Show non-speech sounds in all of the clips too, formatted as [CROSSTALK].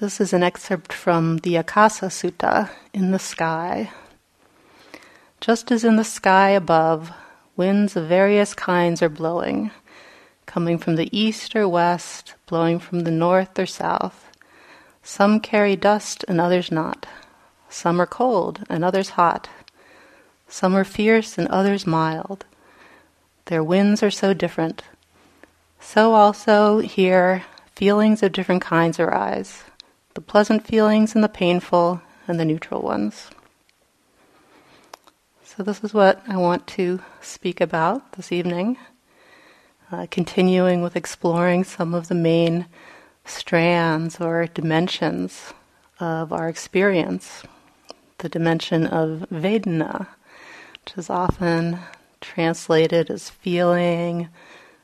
This is an excerpt from the Akasa Sutta in the sky. Just as in the sky above, winds of various kinds are blowing, coming from the east or west, blowing from the north or south. Some carry dust and others not. Some are cold and others hot. Some are fierce and others mild. Their winds are so different. So also here, feelings of different kinds arise the pleasant feelings and the painful and the neutral ones. So, this is what I want to speak about this evening, uh, continuing with exploring some of the main strands or dimensions of our experience. The dimension of Vedana, which is often translated as feeling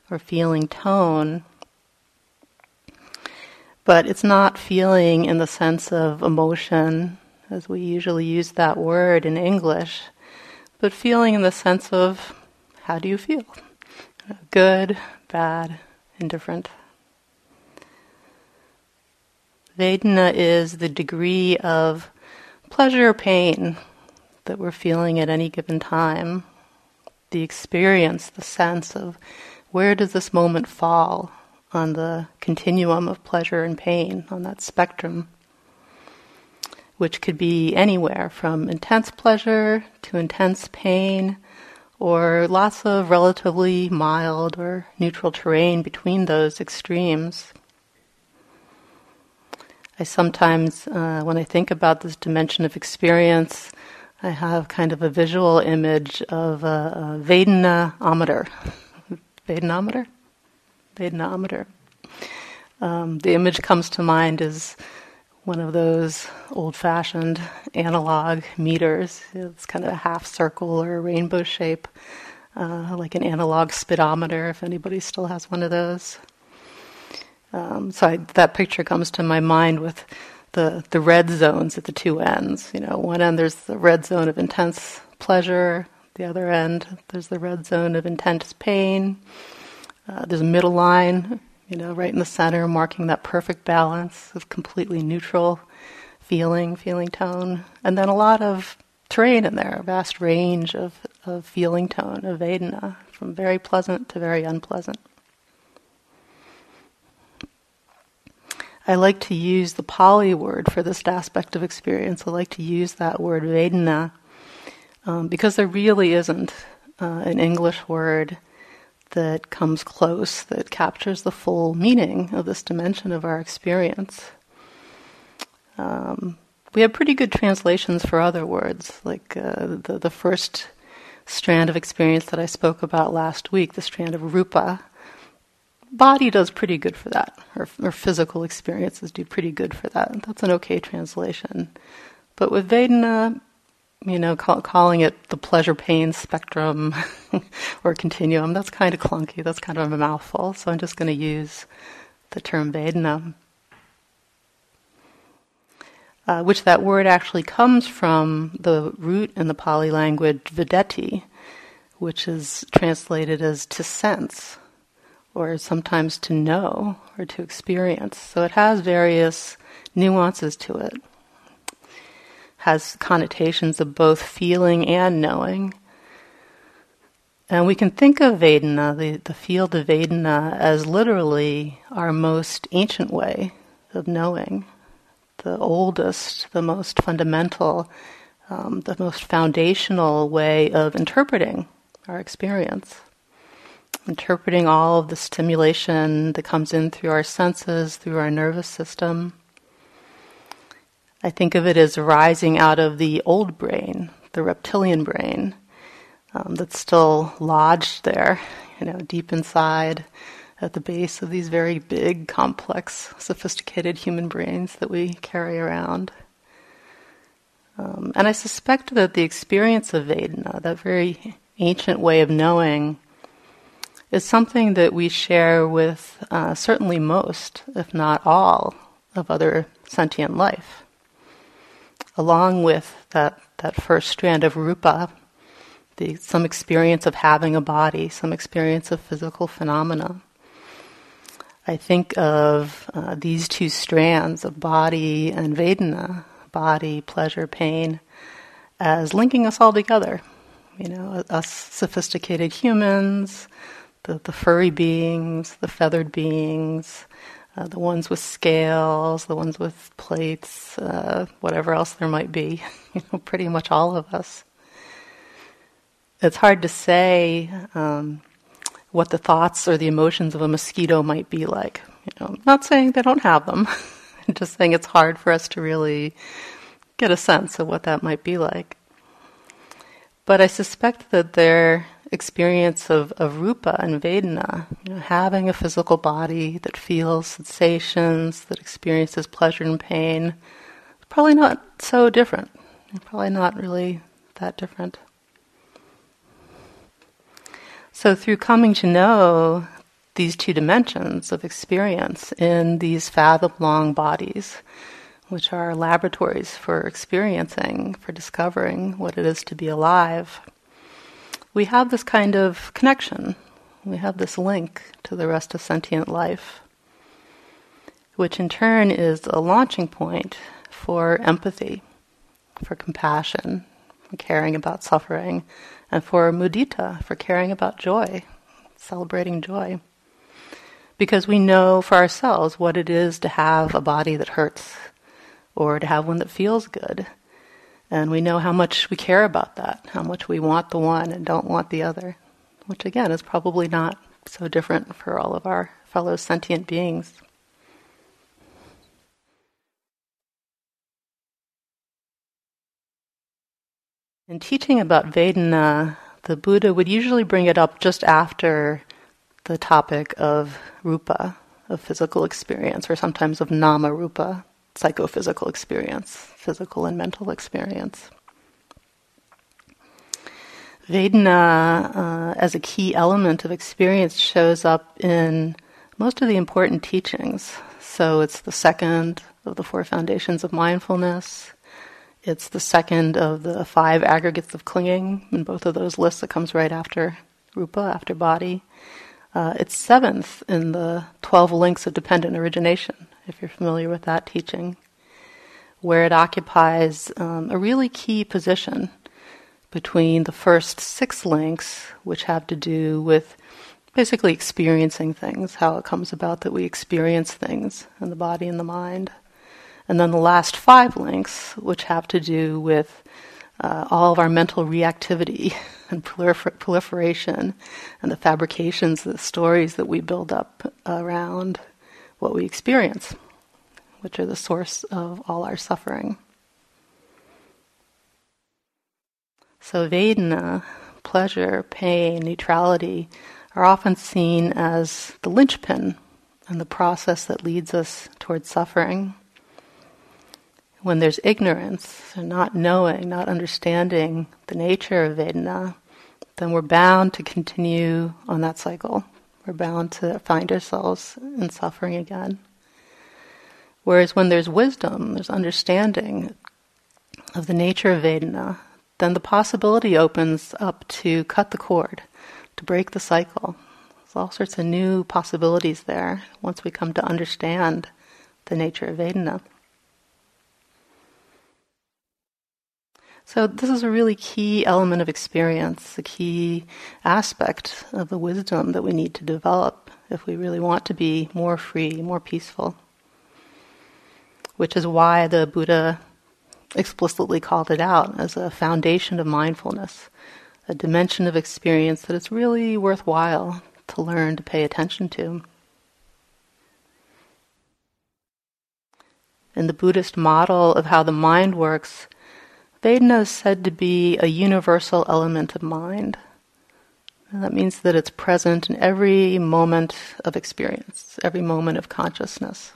or feeling tone. But it's not feeling in the sense of emotion, as we usually use that word in English, but feeling in the sense of how do you feel? Good, bad, indifferent. Vedana is the degree of pleasure or pain that we're feeling at any given time. The experience, the sense of where does this moment fall on the continuum of pleasure and pain, on that spectrum, which could be anywhere from intense pleasure to intense pain, or lots of relatively mild or neutral terrain between those extremes. I sometimes, uh, when I think about this dimension of experience, I have kind of a visual image of a, a Vedana-ometer. [LAUGHS] Vedanometer? Vedanometer. Um, the image comes to mind is one of those old-fashioned analog meters. It's kind of a half circle or a rainbow shape, uh, like an analog speedometer. If anybody still has one of those, um, so I, that picture comes to my mind with the the red zones at the two ends. You know, one end there's the red zone of intense pleasure. The other end there's the red zone of intense pain. Uh, there's a middle line, you know, right in the center, marking that perfect balance of completely neutral feeling, feeling tone, and then a lot of terrain in there, a vast range of, of feeling tone, of Vedana, from very pleasant to very unpleasant. I like to use the Pali word for this aspect of experience. I like to use that word Vedana um, because there really isn't uh, an English word that comes close, that captures the full meaning of this dimension of our experience. Um, we have pretty good translations for other words, like uh, the, the first strand of experience that I spoke about last week, the strand of rupa. Body does pretty good for that, or, or physical experiences do pretty good for that. That's an okay translation. But with Vedana, you know, call, calling it the pleasure pain spectrum [LAUGHS] or continuum, that's kind of clunky. That's kind of a mouthful. So I'm just going to use the term Vedana, uh, which that word actually comes from the root in the Pali language vedeti, which is translated as to sense or sometimes to know or to experience. So it has various nuances to it has connotations of both feeling and knowing. And we can think of Vedana, the, the field of Vedana, as literally our most ancient way of knowing, the oldest, the most fundamental, um, the most foundational way of interpreting our experience. Interpreting all of the stimulation that comes in through our senses, through our nervous system. I think of it as rising out of the old brain, the reptilian brain, um, that's still lodged there, you know, deep inside at the base of these very big, complex, sophisticated human brains that we carry around. Um, and I suspect that the experience of Vedana, that very ancient way of knowing, is something that we share with uh, certainly most, if not all, of other sentient life along with that, that first strand of rupa, the, some experience of having a body, some experience of physical phenomena. I think of uh, these two strands of body and Vedana, body, pleasure, pain, as linking us all together. You know, us sophisticated humans, the, the furry beings, the feathered beings, uh, the ones with scales, the ones with plates, uh, whatever else there might be. [LAUGHS] you know, pretty much all of us. It's hard to say um, what the thoughts or the emotions of a mosquito might be like. You know, not saying they don't have them. [LAUGHS] Just saying it's hard for us to really get a sense of what that might be like. But I suspect that their experience of, of rupa and vedana, you know, having a physical body that feels sensations, that experiences pleasure and pain, probably not so different. Probably not really that different. So, through coming to know these two dimensions of experience in these fathom long bodies, which are laboratories for experiencing, for discovering what it is to be alive, we have this kind of connection. We have this link to the rest of sentient life, which in turn is a launching point for empathy, for compassion, for caring about suffering, and for mudita, for caring about joy, celebrating joy. Because we know for ourselves what it is to have a body that hurts, or to have one that feels good. And we know how much we care about that, how much we want the one and don't want the other, which again is probably not so different for all of our fellow sentient beings. In teaching about Vedana, the Buddha would usually bring it up just after the topic of rupa, of physical experience, or sometimes of nama rupa, psychophysical experience, physical and mental experience. Vedana, uh, as a key element of experience, shows up in most of the important teachings. So it's the second of the four foundations of mindfulness. It's the second of the five aggregates of clinging. In both of those lists, it comes right after rupa, after body. Uh, it's seventh in the 12 links of dependent origination if you're familiar with that teaching, where it occupies um, a really key position between the first six links, which have to do with basically experiencing things, how it comes about that we experience things in the body and the mind. And then the last five links, which have to do with uh, all of our mental reactivity [LAUGHS] and prolifer- proliferation and the fabrications, the stories that we build up around what we experience, which are the source of all our suffering. So, Vedana, pleasure, pain, neutrality, are often seen as the linchpin and the process that leads us towards suffering. When there's ignorance, and not knowing, not understanding the nature of Vedana, then we're bound to continue on that cycle we're bound to find ourselves in suffering again. Whereas when there's wisdom, there's understanding of the nature of Vedana, then the possibility opens up to cut the cord, to break the cycle. There's all sorts of new possibilities there once we come to understand the nature of Vedana. So, this is a really key element of experience, a key aspect of the wisdom that we need to develop if we really want to be more free, more peaceful. Which is why the Buddha explicitly called it out as a foundation of mindfulness, a dimension of experience that it's really worthwhile to learn to pay attention to. In the Buddhist model of how the mind works, Vedana is said to be a universal element of mind. And that means that it's present in every moment of experience, every moment of consciousness.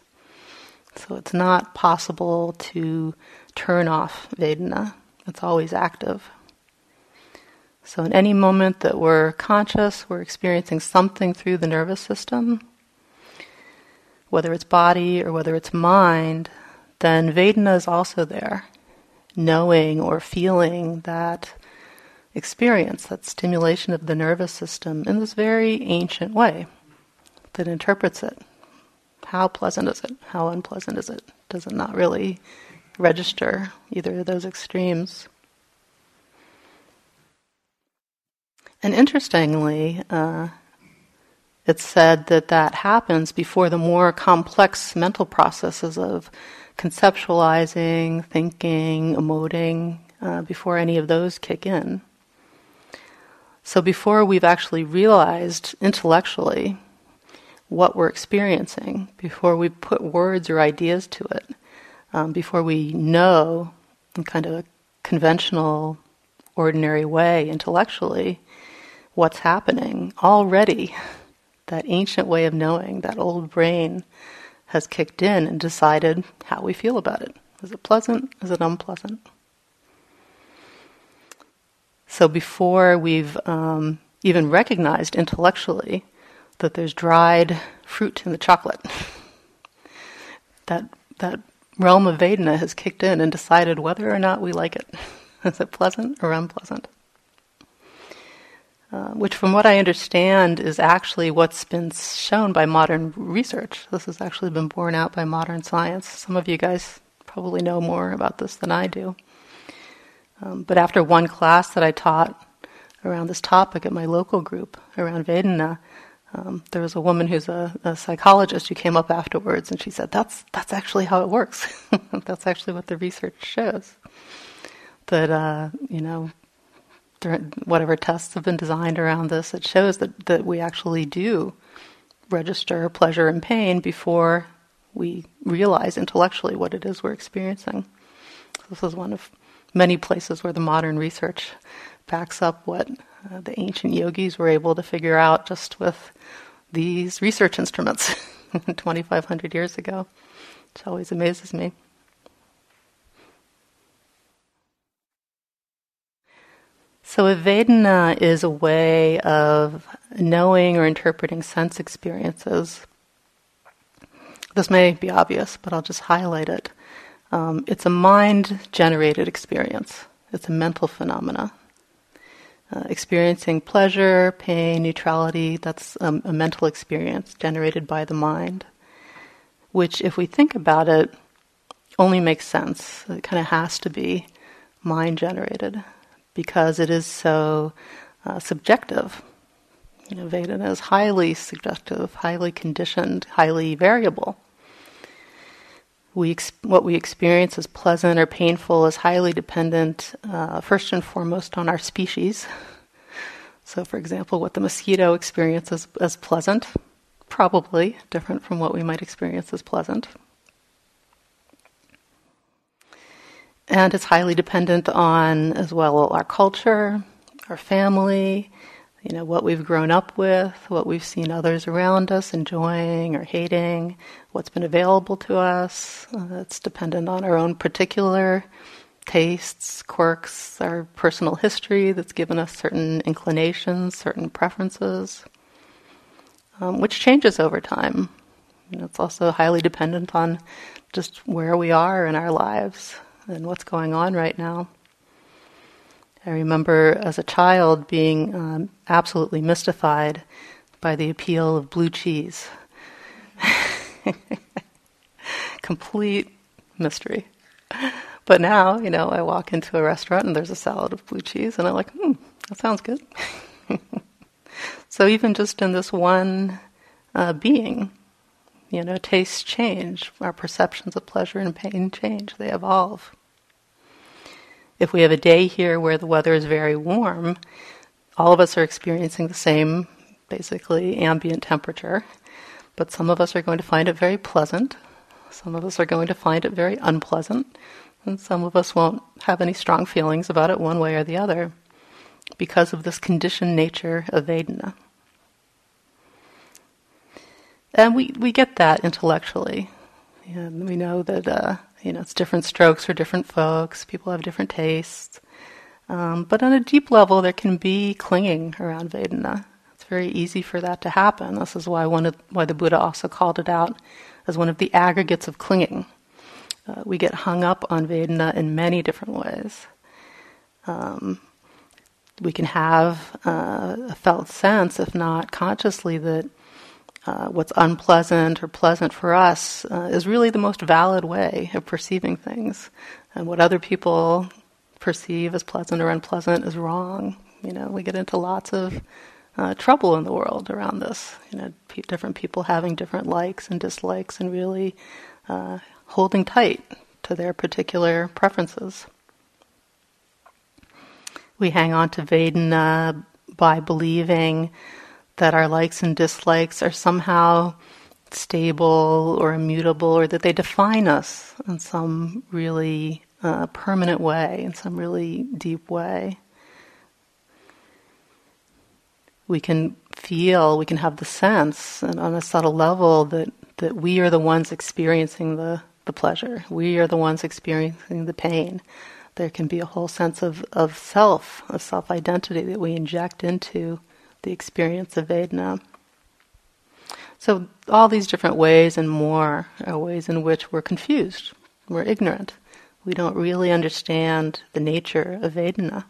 So it's not possible to turn off Vedana. It's always active. So in any moment that we're conscious, we're experiencing something through the nervous system, whether it's body or whether it's mind, then Vedana is also there knowing or feeling that experience, that stimulation of the nervous system in this very ancient way that interprets it how pleasant is it? How unpleasant is it? Does it not really register either of those extremes? And interestingly, uh, it's said that that happens before the more complex mental processes of conceptualizing, thinking, emoting, uh, before any of those kick in. So before we've actually realized intellectually what we're experiencing, before we put words or ideas to it, um, before we know in kind of a conventional, ordinary way intellectually what's happening, already [LAUGHS] that ancient way of knowing, that old brain, has kicked in and decided how we feel about it. Is it pleasant? Is it unpleasant? So before we've um, even recognized intellectually that there's dried fruit in the chocolate, [LAUGHS] that that realm of Vedana has kicked in and decided whether or not we like it. [LAUGHS] Is it pleasant or unpleasant? Uh, which, from what I understand, is actually what's been shown by modern research. This has actually been borne out by modern science. Some of you guys probably know more about this than I do. Um, but after one class that I taught around this topic at my local group around Vedana, um, there was a woman who's a, a, psychologist who came up afterwards and she said, "That's that's actually how it works. [LAUGHS] that's actually what the research shows. That uh, you know, whatever tests have been designed around this, it shows that, that we actually do register pleasure and pain before we realize intellectually what it is we're experiencing. This is one of many places where the modern research backs up what uh, the ancient yogis were able to figure out just with these research instruments [LAUGHS] 2,500 years ago, which always amazes me. So, a Vedana is a way of knowing or interpreting sense experiences. This may be obvious, but I'll just highlight it. Um, it's a mind generated experience, it's a mental phenomena. Uh, experiencing pleasure, pain, neutrality, that's um, a mental experience generated by the mind, which, if we think about it, only makes sense. It kind of has to be mind generated because it is so uh, subjective. You know, Vedana is highly subjective, highly conditioned, highly variable. We ex- what we experience as pleasant or painful is highly dependent, uh, first and foremost, on our species. So, for example, what the mosquito experiences as pleasant, probably different from what we might experience as pleasant. And it's highly dependent on, as well, our culture, our family, you know, what we've grown up with, what we've seen others around us enjoying or hating, what's been available to us. Uh, it's dependent on our own particular tastes, quirks, our personal history that's given us certain inclinations, certain preferences, um, which changes over time. Know, it's also highly dependent on just where we are in our lives and what's going on right now. I remember as a child being um, absolutely mystified by the appeal of blue cheese. [LAUGHS] Complete mystery. But now, you know, I walk into a restaurant and there's a salad of blue cheese, and I'm like, hmm, that sounds good. [LAUGHS] so even just in this one uh, being, you know, tastes change, our perceptions of pleasure and pain change, they evolve. If we have a day here where the weather is very warm, all of us are experiencing the same, basically, ambient temperature, but some of us are going to find it very pleasant, some of us are going to find it very unpleasant, and some of us won't have any strong feelings about it one way or the other because of this conditioned nature of Vedana. And we, we get that intellectually. And we know that uh, you know it's different strokes for different folks. People have different tastes. Um, but on a deep level, there can be clinging around Vedana. It's very easy for that to happen. This is why one of, why the Buddha also called it out as one of the aggregates of clinging. Uh, we get hung up on Vedana in many different ways. Um, we can have uh, a felt sense, if not consciously, that uh, what's unpleasant or pleasant for us uh, is really the most valid way of perceiving things. And what other people perceive as pleasant or unpleasant is wrong. You know, we get into lots of uh, trouble in the world around this. You know, different people having different likes and dislikes and really uh, holding tight to their particular preferences. We hang on to Vedana by believing that our likes and dislikes are somehow stable or immutable or that they define us in some really uh, permanent way, in some really deep way. We can feel, we can have the sense, and on a subtle level, that, that we are the ones experiencing the, the pleasure. We are the ones experiencing the pain. There can be a whole sense of, of self, a self identity that we inject into the experience of Vedana. So, all these different ways and more are ways in which we're confused, we're ignorant. We don't really understand the nature of Vedana.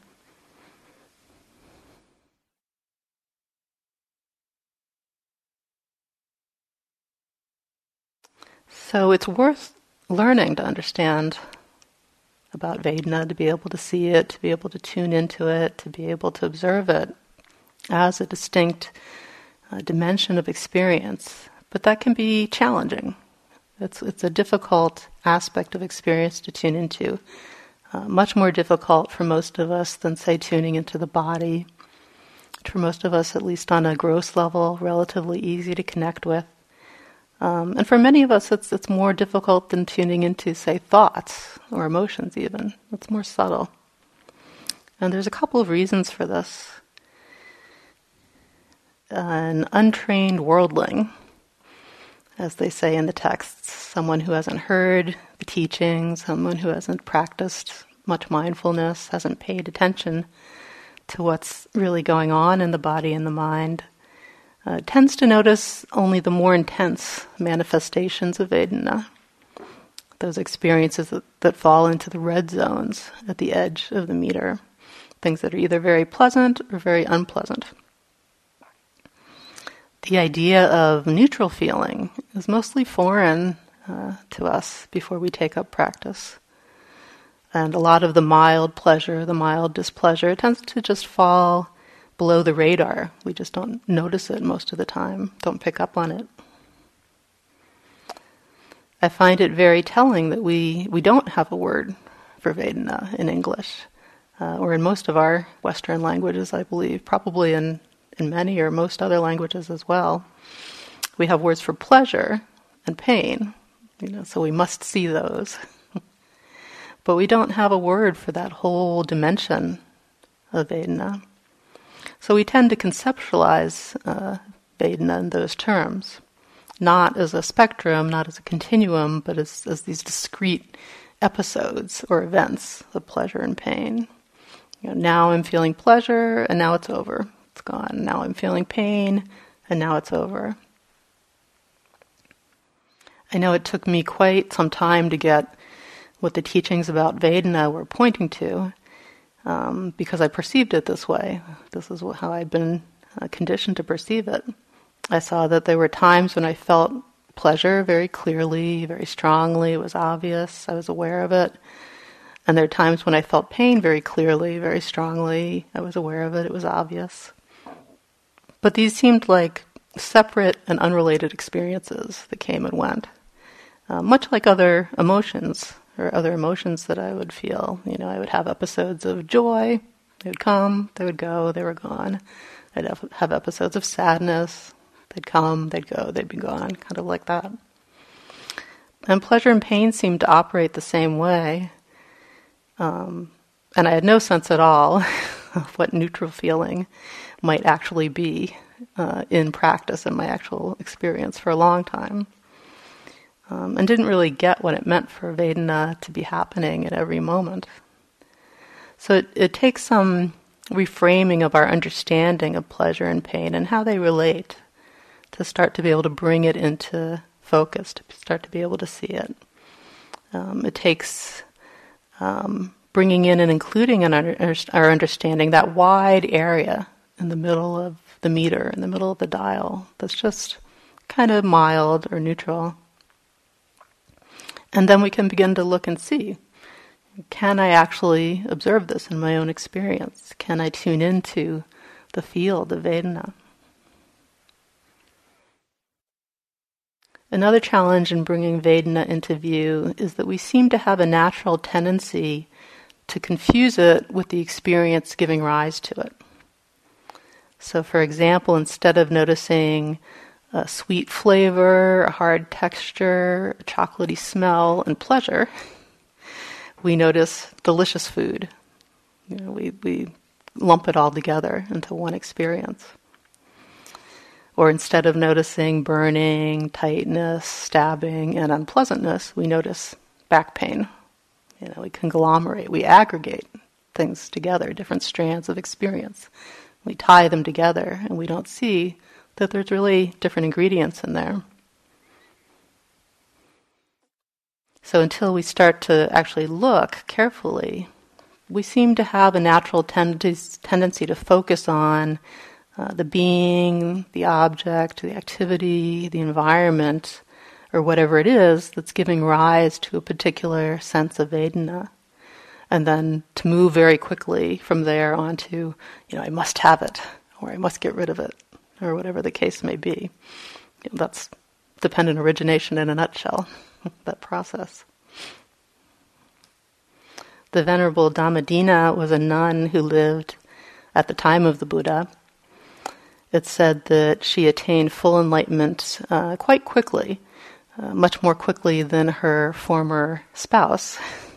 So, it's worth learning to understand about Vedana, to be able to see it, to be able to tune into it, to be able to observe it as a distinct uh, dimension of experience. But that can be challenging. It's, it's a difficult aspect of experience to tune into. Uh, much more difficult for most of us than, say, tuning into the body. For most of us, at least on a gross level, relatively easy to connect with. Um, and for many of us, it's, it's more difficult than tuning into, say, thoughts or emotions, even. It's more subtle. And there's a couple of reasons for this an untrained worldling, as they say in the texts, someone who hasn't heard the teachings, someone who hasn't practiced much mindfulness, hasn't paid attention to what's really going on in the body and the mind, uh, tends to notice only the more intense manifestations of Vedana, those experiences that, that fall into the red zones at the edge of the meter, things that are either very pleasant or very unpleasant the idea of neutral feeling is mostly foreign uh, to us before we take up practice. And a lot of the mild pleasure, the mild displeasure, tends to just fall below the radar. We just don't notice it most of the time, don't pick up on it. I find it very telling that we, we don't have a word for Vedana in English, uh, or in most of our Western languages, I believe, probably in in many or most other languages as well. We have words for pleasure and pain, you know, so we must see those. [LAUGHS] but we don't have a word for that whole dimension of Vedana. So we tend to conceptualize uh, Vedana in those terms, not as a spectrum, not as a continuum, but as, as these discrete episodes or events of pleasure and pain. You know, now I'm feeling pleasure, and now it's over it's gone. Now I'm feeling pain, and now it's over. I know it took me quite some time to get what the teachings about Vedana were pointing to, um, because I perceived it this way. This is how I'd been uh, conditioned to perceive it. I saw that there were times when I felt pleasure very clearly, very strongly. It was obvious. I was aware of it. And there are times when I felt pain very clearly, very strongly. I was aware of it. It was obvious. But these seemed like separate and unrelated experiences that came and went, uh, much like other emotions or other emotions that I would feel. You know, I would have episodes of joy, they would come, they would go, they were gone. I'd have, episodes of sadness, they'd come, they'd go, they'd be gone, kind of like that. And pleasure and pain seemed to operate the same way. Um, and I had no sense at all [LAUGHS] of what neutral feeling might actually be uh, in practice in my actual experience for a long time. Um, and didn't really get what it meant for Vedana to be happening at every moment. So it, it takes some reframing of our understanding of pleasure and pain and how they relate to start to be able to bring it into focus, to start to be able to see it. Um, it takes um, bringing in and including in our understanding that wide area in the middle of the meter, in the middle of the dial, that's just kind of mild or neutral. And then we can begin to look and see can I actually observe this in my own experience? Can I tune into the field of Vedana? Another challenge in bringing Vedana into view is that we seem to have a natural tendency to confuse it with the experience giving rise to it. So, for example, instead of noticing a sweet flavor, a hard texture, a chocolatey smell, and pleasure, [LAUGHS] we notice delicious food. You know, we, we lump it all together into one experience. Or instead of noticing burning, tightness, stabbing, and unpleasantness, we notice back pain you know, we conglomerate, we aggregate things together, different strands of experience. We tie them together, and we don't see that there's really different ingredients in there. So until we start to actually look carefully, we seem to have a natural tendency to focus on uh, the being, the object, the activity, the environment, or whatever it is that's giving rise to a particular sense of Vedana. And then to move very quickly from there onto, you know, I must have it, or I must get rid of it, or whatever the case may be. You know, that's dependent origination in a nutshell, [LAUGHS] that process. The Venerable Dhammadina was a nun who lived at the time of the Buddha. It's said that she attained full enlightenment uh, quite quickly uh, much more quickly than her former spouse, [LAUGHS]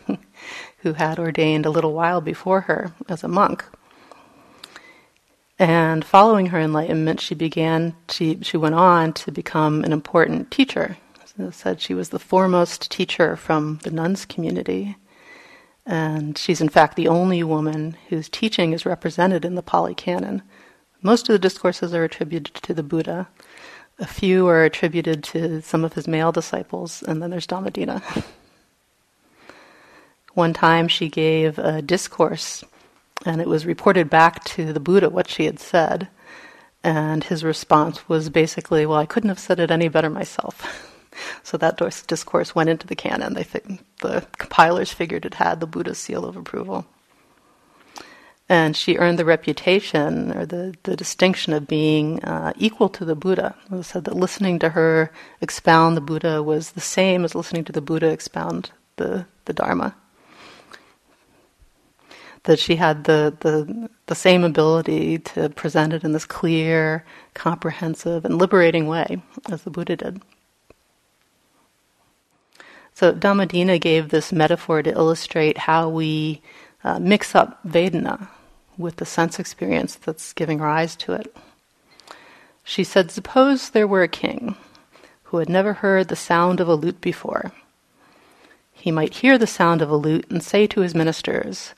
who had ordained a little while before her as a monk. And following her enlightenment, she began. She she went on to become an important teacher. So said she was the foremost teacher from the nuns community, and she's in fact the only woman whose teaching is represented in the Pali Canon. Most of the discourses are attributed to the Buddha, a few are attributed to some of his male disciples, and then there's Dhammadina. [LAUGHS] One time she gave a discourse, and it was reported back to the Buddha what she had said. And his response was basically, Well, I couldn't have said it any better myself. [LAUGHS] so that discourse went into the canon. They the compilers figured it had the Buddha's seal of approval. And she earned the reputation or the, the distinction of being uh, equal to the Buddha. It was said that listening to her expound the Buddha was the same as listening to the Buddha expound the, the Dharma. That she had the, the, the same ability to present it in this clear, comprehensive, and liberating way as the Buddha did. So Dhammadina gave this metaphor to illustrate how we uh, mix up Vedana with the sense experience that's giving rise to it. She said, Suppose there were a king who had never heard the sound of a lute before. He might hear the sound of a lute and say to his ministers,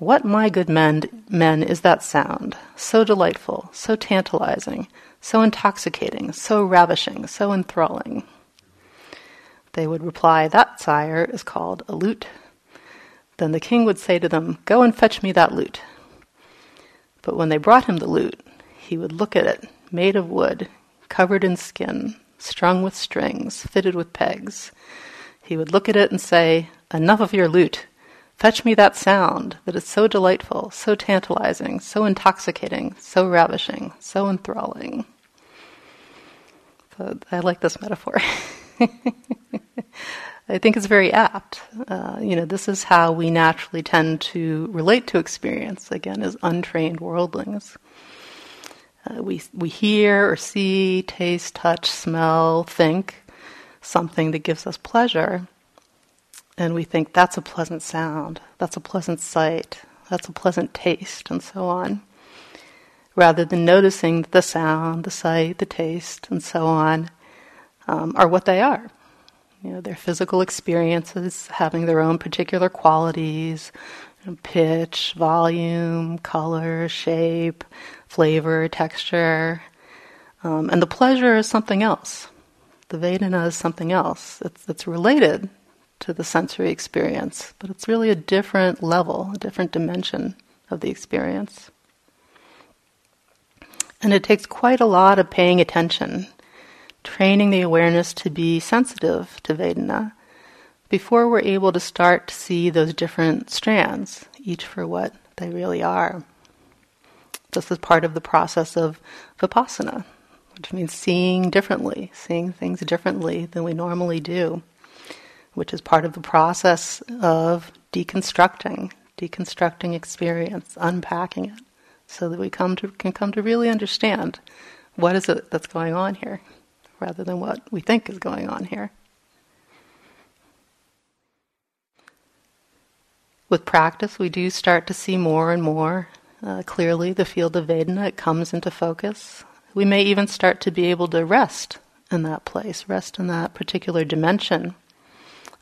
What, my good men, men, is that sound? So delightful, so tantalizing, so intoxicating, so ravishing, so enthralling. They would reply, That, sire, is called a lute. Then the king would say to them, Go and fetch me that lute. But when they brought him the lute, he would look at it, made of wood, covered in skin, strung with strings, fitted with pegs. He would look at it and say, Enough of your lute. Fetch me that sound that is so delightful, so tantalizing, so intoxicating, so ravishing, so enthralling. I like this metaphor. [LAUGHS] I think it's very apt. Uh, you know, this is how we naturally tend to relate to experience, again, as untrained worldlings. Uh, we, we hear or see, taste, touch, smell, think something that gives us pleasure, and we think that's a pleasant sound, that's a pleasant sight, that's a pleasant taste, and so on. Rather than noticing that the sound, the sight, the taste, and so on um, are what they are you know, they're physical experiences having their own particular qualities, you know, pitch, volume, color, shape, flavor, texture. Um, and the pleasure is something else. The Vedana is something else. It's, it's related to the sensory experience, but it's really a different level, a different dimension of the experience. And it takes quite a lot of paying attention training the awareness to be sensitive to Vedana before we're able to start to see those different strands, each for what they really are. This is part of the process of vipassana, which means seeing differently, seeing things differently than we normally do, which is part of the process of deconstructing, deconstructing experience, unpacking it, so that we come to, can come to really understand what is it that's going on here, rather than what we think is going on here. With practice, we do start to see more and more uh, clearly the field of Vedana. It comes into focus. We may even start to be able to rest in that place, rest in that particular dimension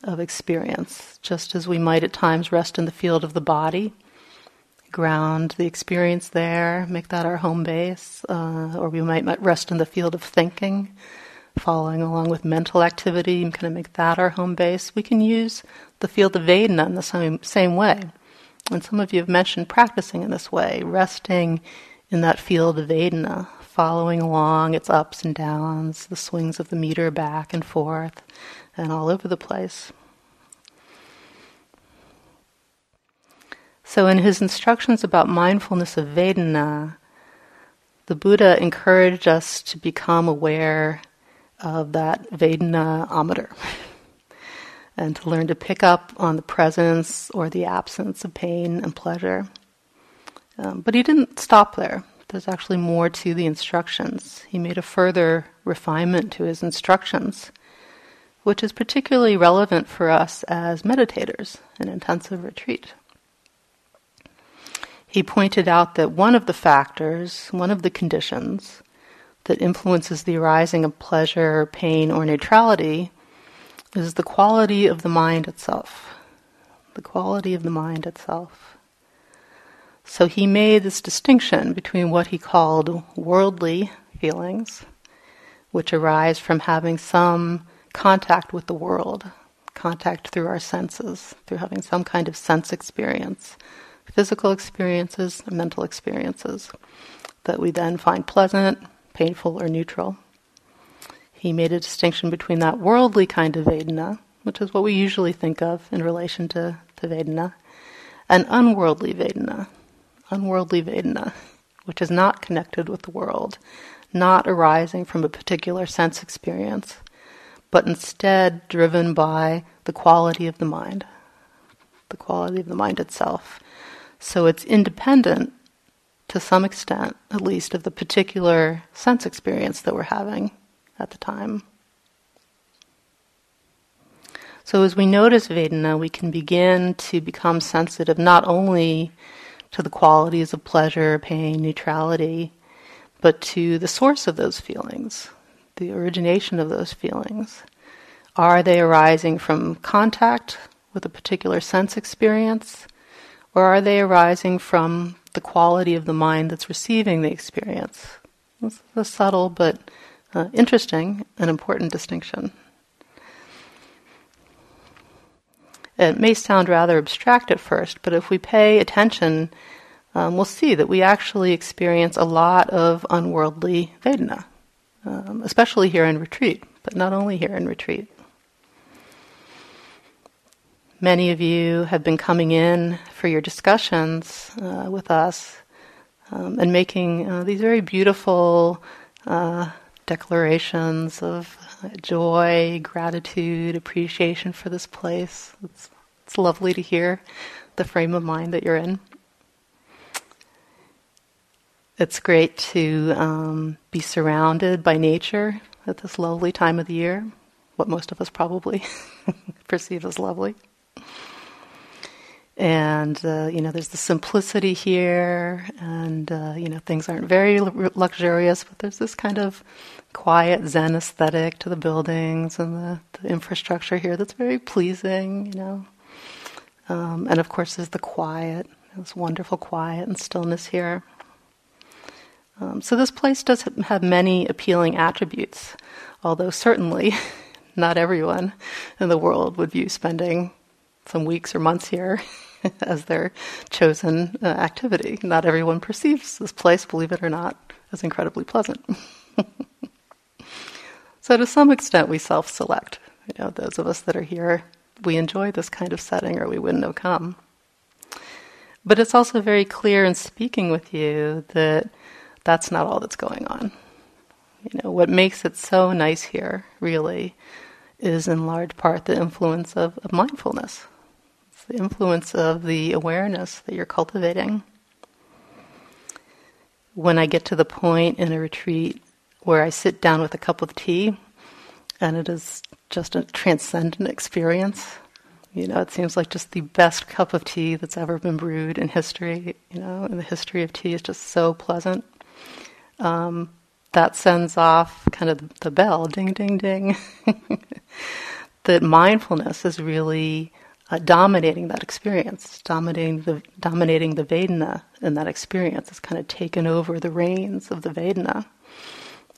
of experience, just as we might at times rest in the field of the body, ground the experience there, make that our home base, uh, or we might rest in the field of thinking, following along with mental activity, and kind of make that our home base. We can use the field of Vedana in the same, same way. And some of you have mentioned practicing in this way, resting in that field of Vedana, following along its ups and downs, the swings of the meter back and forth, and all over the place. So, in his instructions about mindfulness of Vedana, the Buddha encouraged us to become aware of that Vedana-ometer. [LAUGHS] and to learn to pick up on the presence or the absence of pain and pleasure. Um, but he didn't stop there. There's actually more to the instructions. He made a further refinement to his instructions, which is particularly relevant for us as meditators in intensive retreat. He pointed out that one of the factors, one of the conditions that influences the arising of pleasure, pain, or neutrality is the quality of the mind itself. The quality of the mind itself. So he made this distinction between what he called worldly feelings, which arise from having some contact with the world, contact through our senses, through having some kind of sense experience, physical experiences, mental experiences that we then find pleasant, painful, or neutral. He made a distinction between that worldly kind of Vedana, which is what we usually think of in relation to, to Vedana, and unworldly Vedana. Unworldly Vedana, which is not connected with the world, not arising from a particular sense experience, but instead driven by the quality of the mind, the quality of the mind itself. So it's independent to some extent, at least, of the particular sense experience that we're having at the time. So, as we notice Vedana, we can begin to become sensitive not only to the qualities of pleasure, pain, neutrality, but to the source of those feelings, the origination of those feelings. Are they arising from contact with a particular sense experience, or are they arising from the quality of the mind that's receiving the experience? It's a subtle but uh, interesting and important distinction. It may sound rather abstract at first, but if we pay attention, um, we'll see that we actually experience a lot of unworldly Vedana, um, especially here in retreat, but not only here in retreat. Many of you have been coming in for your discussions uh, with us um, and making uh, these very beautiful uh, declarations of joy, gratitude, appreciation for this place. It's, it's lovely to hear the frame of mind that you're in. It's great to um, be surrounded by nature at this lovely time of the year, what most of us probably [LAUGHS] perceive as lovely. And, uh, you know, there's the simplicity here, and, uh, you know, things aren't very luxurious, but there's this kind of quiet Zen aesthetic to the buildings and the, the infrastructure here that's very pleasing, you know. Um, and of course, there's the quiet, this wonderful quiet and stillness here. Um, so this place does have many appealing attributes, although certainly [LAUGHS] not everyone in the world would view spending some weeks or months here [LAUGHS] as their chosen uh, activity. Not everyone perceives this place, believe it or not, as incredibly pleasant. [LAUGHS] So to some extent, we self-select. You know, those of us that are here, we enjoy this kind of setting, or we wouldn't have come. But it's also very clear in speaking with you that that's not all that's going on. You know, what makes it so nice here, really, is in large part the influence of, of mindfulness. It's the influence of the awareness that you're cultivating. When I get to the point in a retreat where I sit down with a cup of tea and it is just a transcendent experience, you know, it seems like just the best cup of tea that's ever been brewed in history. You know, and the history of tea is just so pleasant. Um, that sends off kind of the bell, ding, ding, ding. [LAUGHS] that mindfulness is really uh, dominating that experience, dominating the dominating the Vedana in that experience. It's kind of taken over the reins of the Vedana.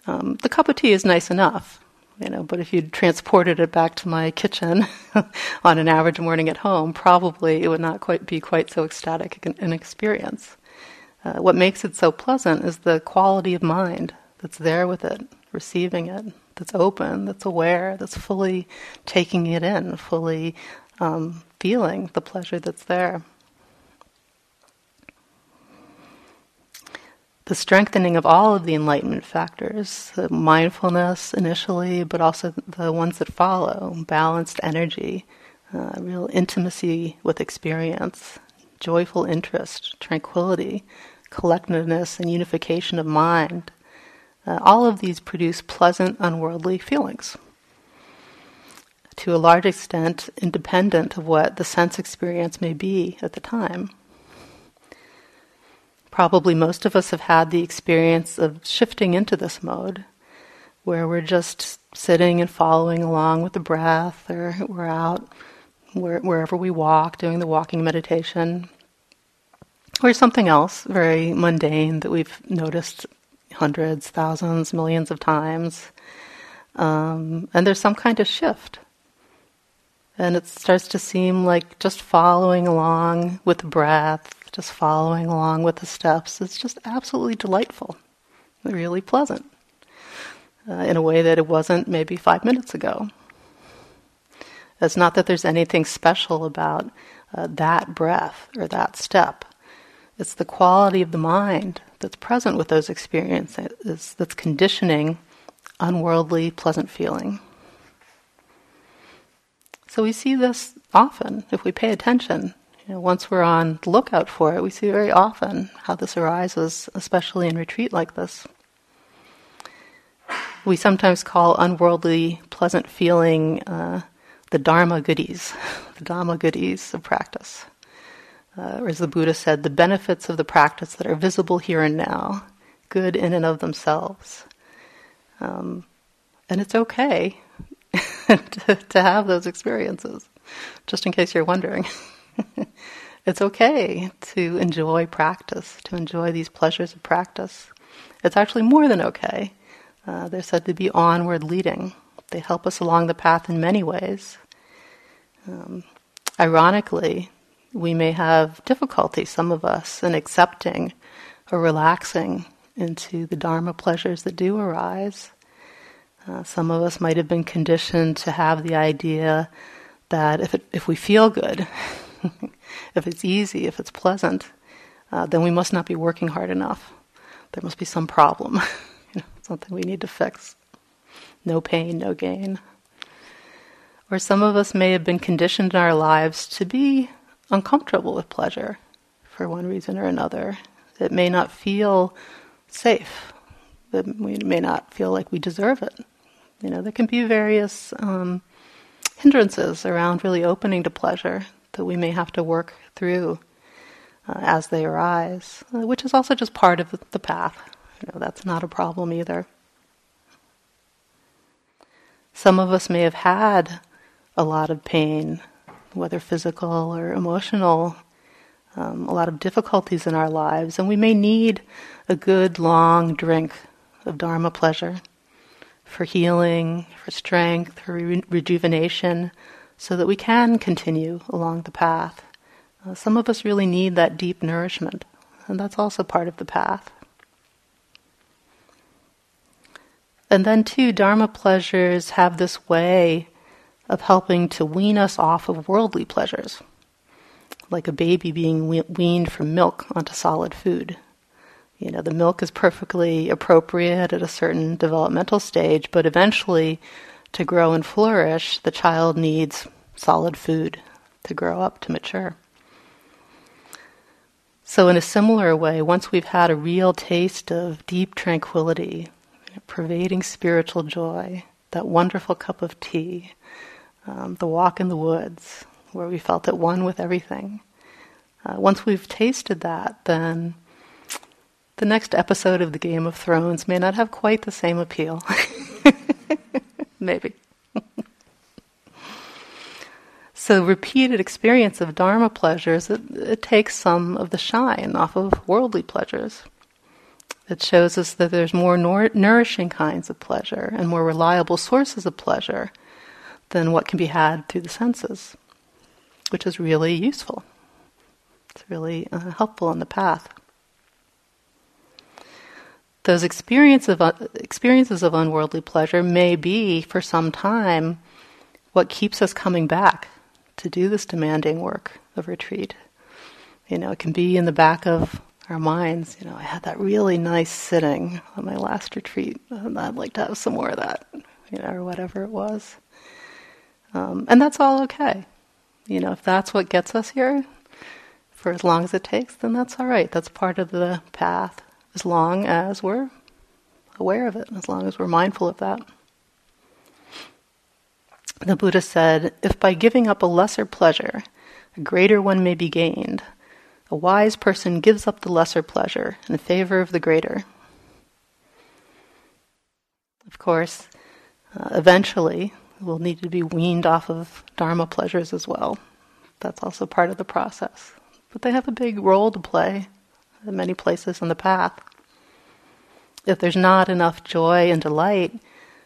Um, the cup of tea is nice enough, you know, but if you transported it back to my kitchen [LAUGHS] on an average morning at home, probably it would not quite be quite so ecstatic an experience. Uh, what makes it so pleasant is the quality of mind that's there with it, receiving it, that's open, that's aware, that's fully taking it in, fully um, feeling the pleasure that's there. The strengthening of all of the enlightenment factors, the mindfulness initially, but also the ones that follow, balanced energy, uh, real intimacy with experience, joyful interest, tranquility, collectedness, and unification of mind, uh, all of these produce pleasant, unworldly feelings. To a large extent, independent of what the sense experience may be at the time. Probably most of us have had the experience of shifting into this mode, where we're just sitting and following along with the breath, or we're out where, wherever we walk, doing the walking meditation, or something else very mundane that we've noticed hundreds, thousands, millions of times. Um, and there's some kind of shift. And it starts to seem like just following along with the breath, just following along with the steps, it's just absolutely delightful, really pleasant, uh, in a way that it wasn't maybe five minutes ago. It's not that there's anything special about uh, that breath or that step. It's the quality of the mind that's present with those experiences that's conditioning unworldly, pleasant feeling. So we see this often if we pay attention. You know, once we're on the lookout for it, we see very often how this arises, especially in retreat like this. We sometimes call unworldly, pleasant feeling uh, the Dharma goodies, [LAUGHS] the Dharma goodies of practice uh, or as the Buddha said, the benefits of the practice that are visible here and now, good in and of themselves. Um, and it's okay [LAUGHS] to, to have those experiences, just in case you're wondering. [LAUGHS] it's okay to enjoy practice, to enjoy these pleasures of practice. It's actually more than okay. Uh, they're said to be onward leading. They help us along the path in many ways. Um, ironically, we may have difficulty, some of us, in accepting or relaxing into the Dharma pleasures that do arise. Uh, some of us might have been conditioned to have the idea that if, it, if we feel good, [LAUGHS] [LAUGHS] if it's easy, if it's pleasant, uh, then we must not be working hard enough. There must be some problem, [LAUGHS] you know, something we need to fix. No pain, no gain. Or some of us may have been conditioned in our lives to be uncomfortable with pleasure for one reason or another. It may not feel safe. That we may not feel like we deserve it. You know, there can be various um, hindrances around really opening to pleasure that we may have to work through uh, as they arise, which is also just part of the path. You know, that's not a problem either. Some of us may have had a lot of pain whether physical or emotional, um, a lot of difficulties in our lives, and we may need a good long drink of Dharma pleasure for healing, for strength, for re- rejuvenation, so that we can continue along the path. Uh, some of us really need that deep nourishment, and that's also part of the path. And then, too, Dharma pleasures have this way of helping to wean us off of worldly pleasures, like a baby being weaned from milk onto solid food. You know, the milk is perfectly appropriate at a certain developmental stage, but eventually, to grow and flourish, the child needs solid food to grow up, to mature. So, in a similar way, once we've had a real taste of deep tranquility, pervading spiritual joy, that wonderful cup of tea, um, the walk in the woods, where we felt at one with everything. Uh, once we've tasted that, then the next episode of the Game of Thrones may not have quite the same appeal. [LAUGHS] Maybe. [LAUGHS] so, repeated experience of Dharma pleasures, it, it takes some of the shine off of worldly pleasures. It shows us that there's more nourishing kinds of pleasure and more reliable sources of pleasure than what can be had through the senses, which is really useful. It's really uh, helpful on the path. Those of, uh, experiences of unworldly pleasure may be, for some time, what keeps us coming back to do this demanding work of retreat. You know, it can be in the back of our minds. You know, I had that really nice sitting on my last retreat, and I'd like to have some more of that, you know, or whatever it was. Um, and that's all okay. You know, if that's what gets us here for as long as it takes, then that's all right. That's part of the path, as long as we're aware of it, as long as we're mindful of that. The Buddha said, If by giving up a lesser pleasure, a greater one may be gained, a wise person gives up the lesser pleasure in favor of the greater. Of course, uh, eventually, will need to be weaned off of Dharma pleasures as well. That's also part of the process. But they have a big role to play many places on the path. If there's not enough joy and delight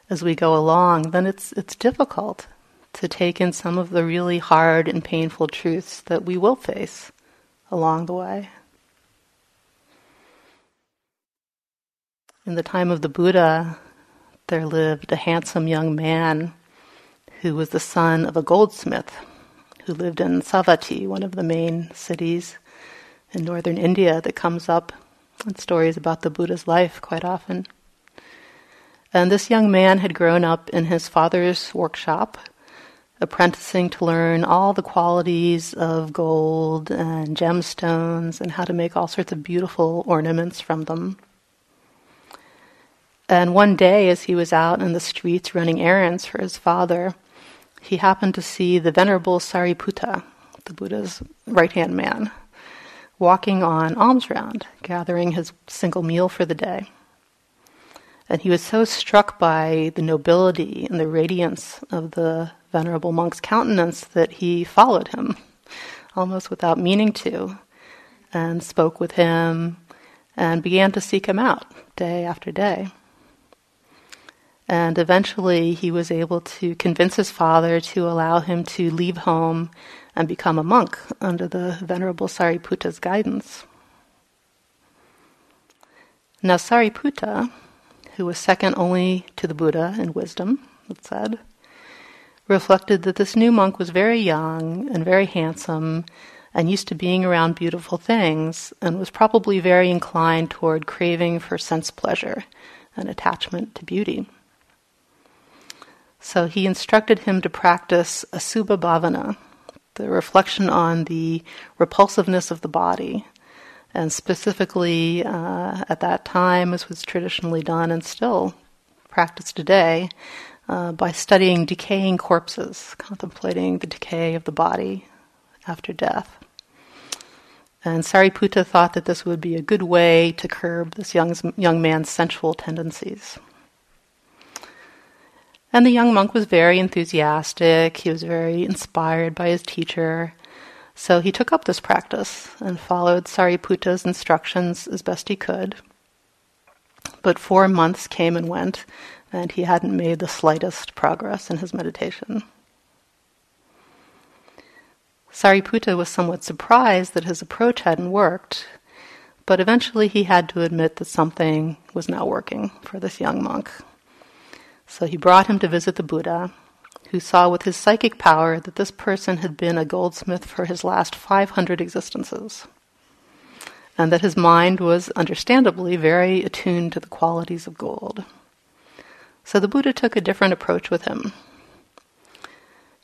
as we go along, then it's it's difficult to take in some of the really hard and painful truths that we will face along the way. In the time of the Buddha, there lived a handsome young man who was the son of a goldsmith who lived in Savatthi, one of the main cities in northern India that comes up in stories about the Buddha's life quite often. And this young man had grown up in his father's workshop, apprenticing to learn all the qualities of gold and gemstones and how to make all sorts of beautiful ornaments from them. And one day, as he was out in the streets running errands for his father, he happened to see the Venerable Sariputta, the Buddha's right hand man, walking on alms round, gathering his single meal for the day. And he was so struck by the nobility and the radiance of the Venerable monk's countenance that he followed him, almost without meaning to, and spoke with him and began to seek him out day after day. And eventually he was able to convince his father to allow him to leave home and become a monk under the Venerable Sariputta's guidance. Now, Sariputta, who was second only to the Buddha in wisdom, it said, reflected that this new monk was very young and very handsome and used to being around beautiful things and was probably very inclined toward craving for sense pleasure and attachment to beauty. So he instructed him to practice asubha bhavana, the reflection on the repulsiveness of the body, and specifically uh, at that time, as was traditionally done and still practiced today, uh, by studying decaying corpses, contemplating the decay of the body after death. And Sariputta thought that this would be a good way to curb this young, young man's sensual tendencies. And the young monk was very enthusiastic. He was very inspired by his teacher. So he took up this practice and followed Sariputta's instructions as best he could. But four months came and went, and he hadn't made the slightest progress in his meditation. Sariputta was somewhat surprised that his approach hadn't worked, but eventually he had to admit that something was not working for this young monk. So he brought him to visit the Buddha, who saw with his psychic power that this person had been a goldsmith for his last 500 existences, and that his mind was understandably very attuned to the qualities of gold. So the Buddha took a different approach with him.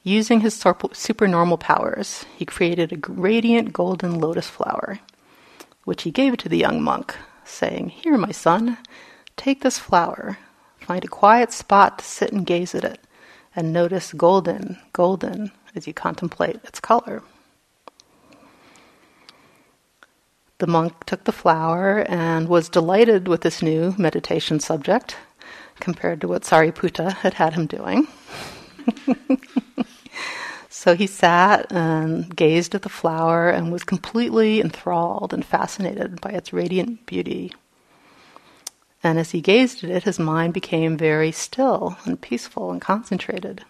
Using his supernormal powers, he created a radiant golden lotus flower, which he gave to the young monk, saying, Here, my son, take this flower, find a quiet spot to sit and gaze at it, and notice golden, golden as you contemplate its color. The monk took the flower and was delighted with this new meditation subject compared to what Sariputta had had him doing. [LAUGHS] so he sat and gazed at the flower and was completely enthralled and fascinated by its radiant beauty. And as he gazed at it, his mind became very still and peaceful and concentrated.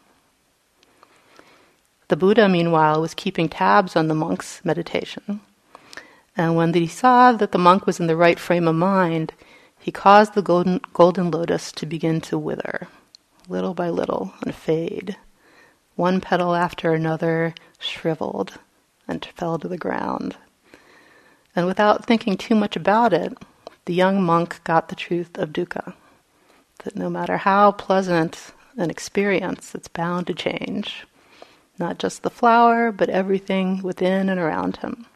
The Buddha, meanwhile, was keeping tabs on the monk's meditation. And when he saw that the monk was in the right frame of mind, he caused the golden, golden lotus to begin to wither, little by little, and fade. One petal after another shriveled and fell to the ground. And without thinking too much about it, the young monk got the truth of dukkha that no matter how pleasant an experience, it's bound to change. Not just the flower, but everything within and around him.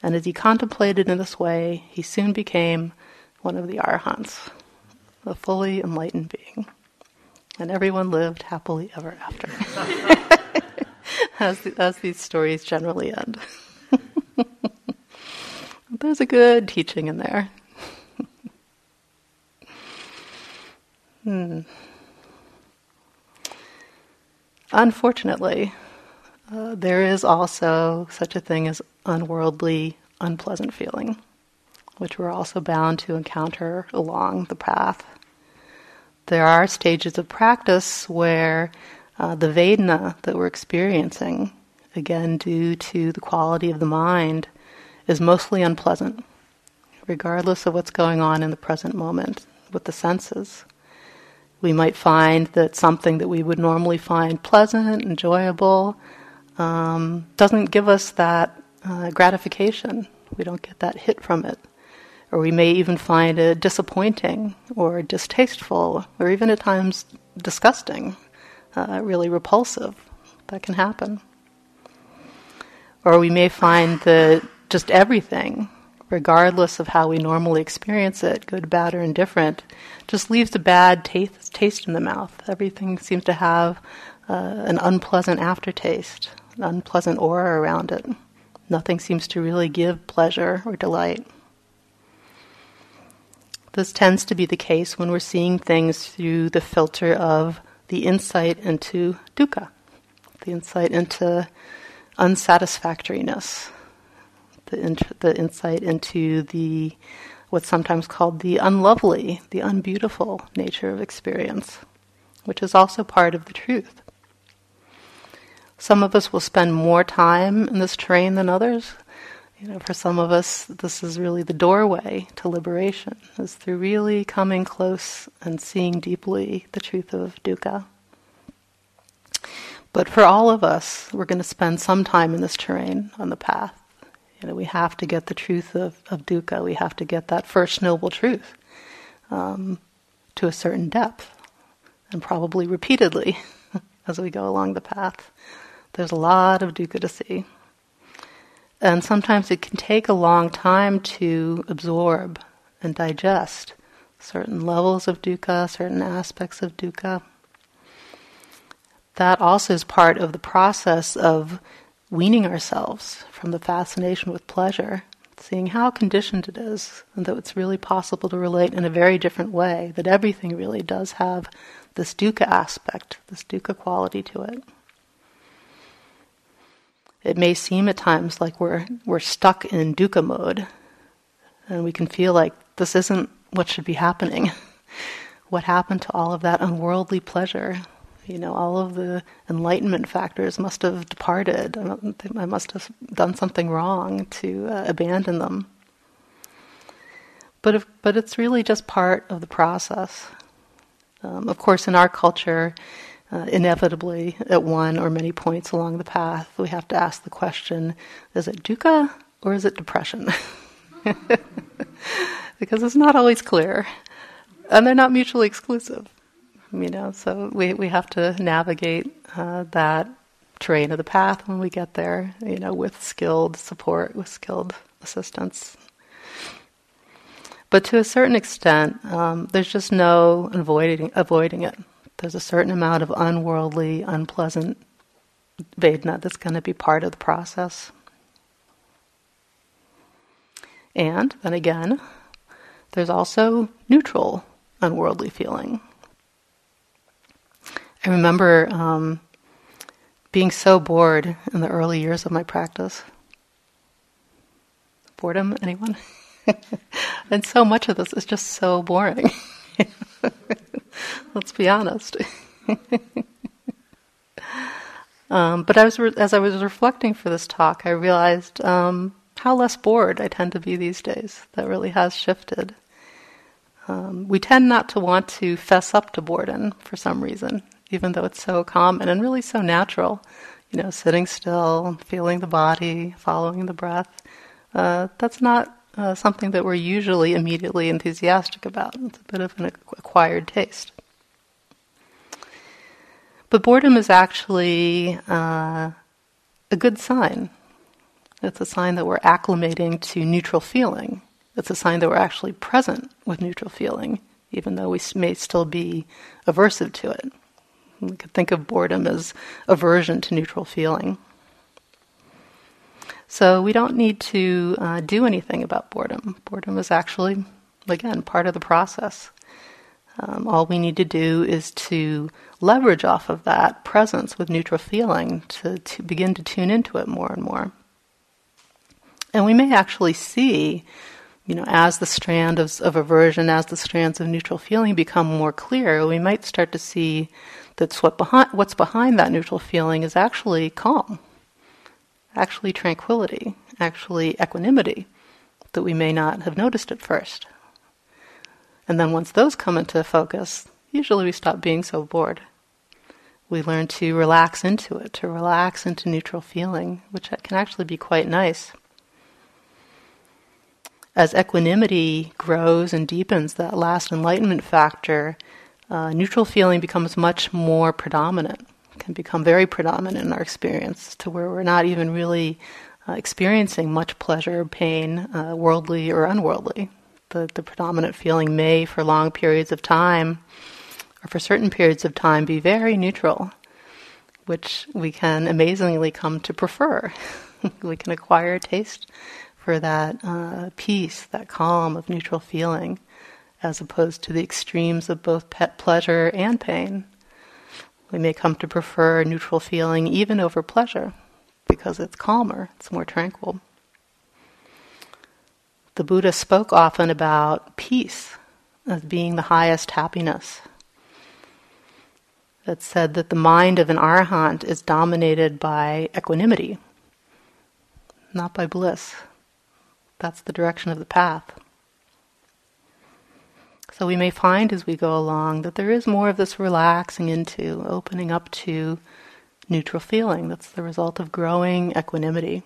And as he contemplated in this way, he soon became one of the arhants, a fully enlightened being. And everyone lived happily ever after, [LAUGHS] as, the, as these stories generally end. [LAUGHS] There's a good teaching in there. [LAUGHS] hmm. Unfortunately, uh, there is also such a thing as unworldly, unpleasant feeling which we're also bound to encounter along the path. There are stages of practice where uh, the Vedana that we're experiencing, again due to the quality of the mind, is mostly unpleasant, regardless of what's going on in the present moment with the senses. We might find that something that we would normally find pleasant, enjoyable, um, doesn't give us that uh, gratification. We don't get that hit from it or we may even find it disappointing or distasteful or even at times disgusting, uh, really repulsive. That can happen. Or we may find that just everything, regardless of how we normally experience it, good, bad, or indifferent, just leaves a bad taste, taste in the mouth. Everything seems to have uh, an unpleasant aftertaste, an unpleasant aura around it. Nothing seems to really give pleasure or delight. This tends to be the case when we're seeing things through the filter of the insight into dukkha, the insight into unsatisfactoriness, the, int- the insight into the what's sometimes called the unlovely, the unbeautiful nature of experience, which is also part of the truth. Some of us will spend more time in this terrain than others. You know, for some of us, this is really the doorway to liberation, is through really coming close and seeing deeply the truth of dukkha. But for all of us, we're going to spend some time in this terrain on the path. You know, we have to get the truth of, of dukkha. We have to get that first noble truth um, to a certain depth, and probably repeatedly [LAUGHS] as we go along the path. There's a lot of dukkha to see. And sometimes it can take a long time to absorb and digest certain levels of dukkha, certain aspects of dukkha. That also is part of the process of weaning ourselves from the fascination with pleasure, seeing how conditioned it is, and that it's really possible to relate in a very different way, that everything really does have this dukkha aspect, this dukkha quality to it. It may seem at times like we're, we're stuck in dukkha mode, and we can feel like this isn't what should be happening. [LAUGHS] what happened to all of that unworldly pleasure? You know, all of the enlightenment factors must have departed. I must have done something wrong to uh, abandon them. But if, but it's really just part of the process. Um, of course, in our culture, uh, inevitably, at one or many points along the path, we have to ask the question is it dukkha or is it depression? [LAUGHS] because it's not always clear. And they're not mutually exclusive. You know, so we, we have to navigate uh, that terrain of the path when we get there, you know, with skilled support, with skilled assistance. But to a certain extent, um, there's just no avoiding avoiding it. There's a certain amount of unworldly, unpleasant Vedana that's going to be part of the process. And then again, there's also neutral, unworldly feeling. I remember um, being so bored in the early years of my practice. Boredom, anyone? [LAUGHS] and so much of this is just so boring. [LAUGHS] Let's be honest. [LAUGHS] um, but I was re- as I was reflecting for this talk, I realized um, how less bored I tend to be these days. That really has shifted. Um, we tend not to want to fess up to boredom for some reason, even though it's so common and really so natural. You know, sitting still, feeling the body, following the breath. Uh, that's not uh, something that we're usually immediately enthusiastic about. It's a bit of an acquired taste. But boredom is actually uh, a good sign. It's a sign that we're acclimating to neutral feeling. It's a sign that we're actually present with neutral feeling, even though we may still be aversive to it. We could think of boredom as aversion to neutral feeling. So we don't need to uh, do anything about boredom. Boredom is actually, again, part of the process. Um, all we need to do is to leverage off of that presence with neutral feeling to, to begin to tune into it more and more. And we may actually see, you know, as the strand of, of aversion, as the strands of neutral feeling become more clear, we might start to see that what behind, what's behind that neutral feeling is actually calm actually tranquility, actually equanimity that we may not have noticed at first. And then once those come into focus, usually we stop being so bored. We learn to relax into it, to relax into neutral feeling, which can actually be quite nice. As equanimity grows and deepens, that last enlightenment factor, uh, neutral feeling becomes much more predominant can become very predominant in our experience to where we're not even really uh, experiencing much pleasure, pain, uh, worldly or unworldly. The, the predominant feeling may, for long periods of time, or for certain periods of time, be very neutral, which we can amazingly come to prefer. [LAUGHS] we can acquire a taste for that uh, peace, that calm of neutral feeling, as opposed to the extremes of both pet pleasure and pain. We may come to prefer neutral feeling even over pleasure because it's calmer, it's more tranquil. The Buddha spoke often about peace as being the highest happiness. It said that the mind of an arahant is dominated by equanimity, not by bliss. That's the direction of the path. So we may find as we go along that there is more of this relaxing into, opening up to neutral feeling. That's the result of growing equanimity.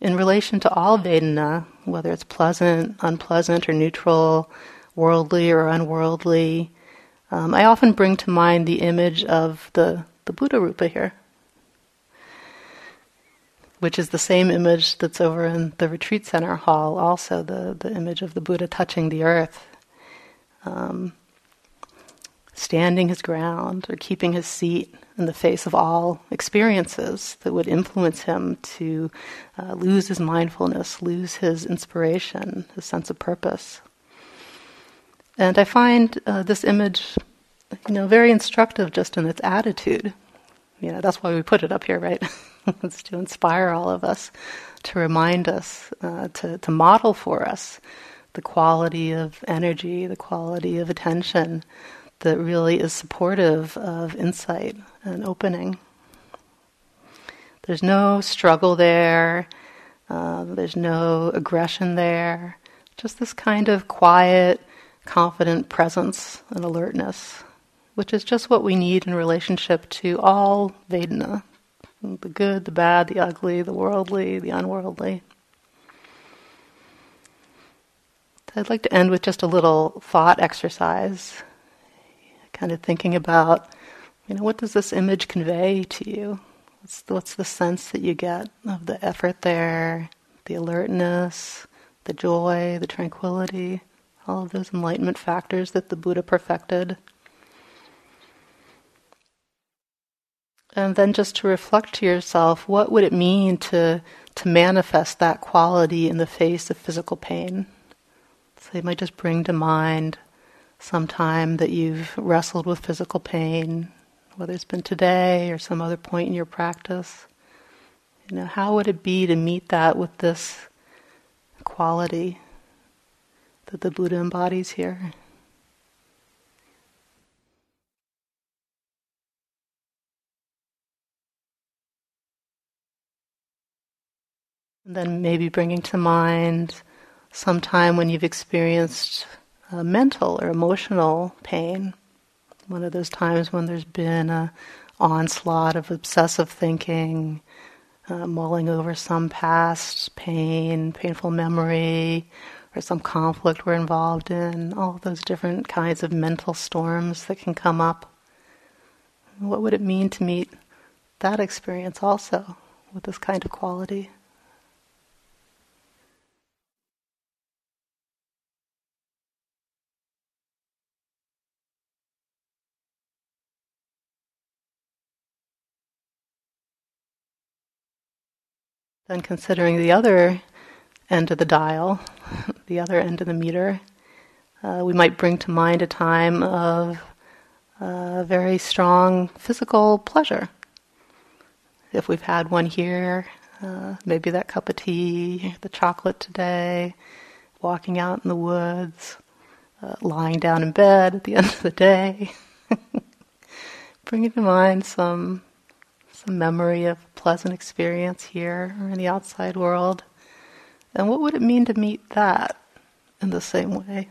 In relation to all Vedana, whether it's pleasant, unpleasant, or neutral, worldly or unworldly, um, I often bring to mind the image of the, the Buddha Rupa here which is the same image that's over in the retreat center hall, also the, the image of the Buddha touching the earth, um, standing his ground or keeping his seat in the face of all experiences that would influence him to uh, lose his mindfulness, lose his inspiration, his sense of purpose. And I find uh, this image, you know, very instructive just in its attitude. You know, that's why we put it up here, right? [LAUGHS] it's to inspire all of us, to remind us, uh, to, to model for us the quality of energy, the quality of attention that really is supportive of insight and opening. There's no struggle there, uh, there's no aggression there, just this kind of quiet, confident presence and alertness, which is just what we need in relationship to all Vedana the good, the bad, the ugly, the worldly, the unworldly. I'd like to end with just a little thought exercise, kind of thinking about, you know, what does this image convey to you? What's the, what's the sense that you get of the effort there, the alertness, the joy, the tranquility, all of those enlightenment factors that the Buddha perfected? And then just to reflect to yourself, what would it mean to, to manifest that quality in the face of physical pain? So you might just bring to mind some time that you've wrestled with physical pain, whether it's been today or some other point in your practice. You know, how would it be to meet that with this quality that the Buddha embodies here? And then maybe bringing to mind some time when you've experienced mental or emotional pain. One of those times when there's been a onslaught of obsessive thinking, uh, mulling over some past pain, painful memory, or some conflict we're involved in, all those different kinds of mental storms that can come up. What would it mean to meet that experience also with this kind of quality? Then considering the other end of the dial, [LAUGHS] the other end of the meter, uh, we might bring to mind a time of uh, very strong physical pleasure. If we've had one here, uh, maybe that cup of tea, the chocolate today, walking out in the woods, uh, lying down in bed at the [LAUGHS] end of the day. [LAUGHS] Bringing to mind some some memory of pleasant experience here or in the outside world. And what would it mean to meet that in the same way?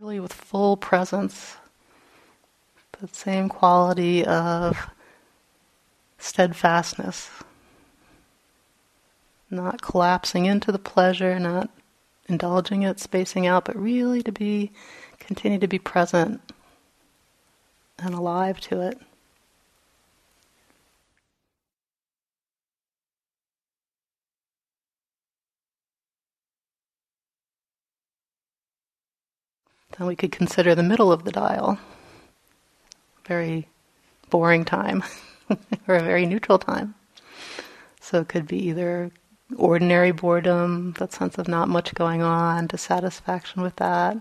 Really, with full presence, the same quality of steadfastness, not collapsing into the pleasure, not indulging it, spacing out, but really to be continue to be present and alive to it. Then we could consider the middle of the dial. Very boring time, [LAUGHS] or a very neutral time. So it could be either ordinary boredom, that sense of not much going on, dissatisfaction with that,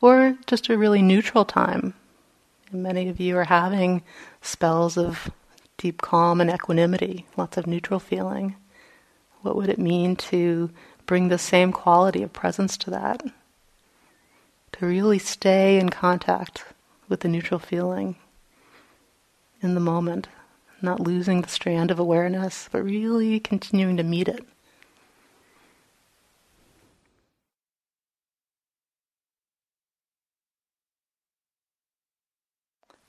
or just a really neutral time, Many of you are having spells of deep calm and equanimity, lots of neutral feeling. What would it mean to bring the same quality of presence to that? To really stay in contact with the neutral feeling in the moment, not losing the strand of awareness, but really continuing to meet it.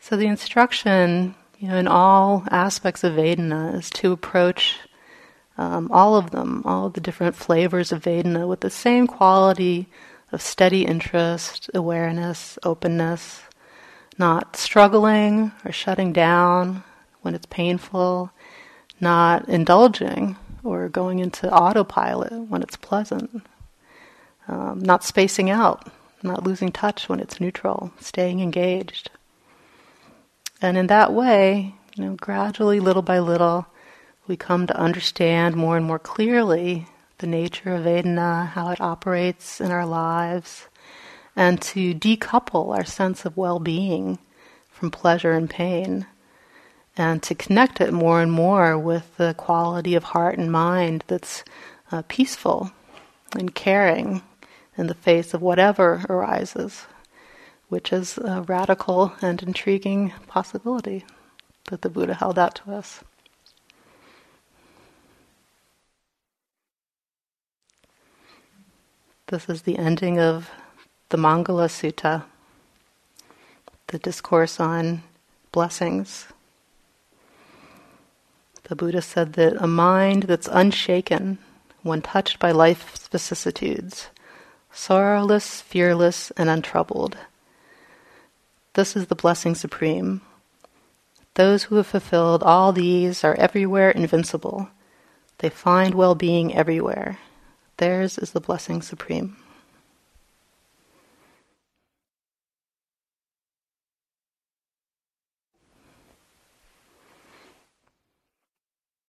So the instruction, you know, in all aspects of Vedana is to approach um, all of them, all of the different flavors of Vedana with the same quality of steady interest, awareness, openness, not struggling or shutting down when it's painful, not indulging or going into autopilot when it's pleasant, um, not spacing out, not losing touch when it's neutral, staying engaged. And in that way, you know, gradually, little by little, we come to understand more and more clearly the nature of Vedana, how it operates in our lives, and to decouple our sense of well being from pleasure and pain, and to connect it more and more with the quality of heart and mind that's uh, peaceful and caring in the face of whatever arises which is a radical and intriguing possibility that the Buddha held out to us. This is the ending of the Mangala Sutta, the discourse on blessings. The Buddha said that a mind that's unshaken when touched by life's vicissitudes, sorrowless, fearless, and untroubled. This is the blessing supreme. Those who have fulfilled all these are everywhere invincible. They find well being everywhere. Theirs is the blessing supreme.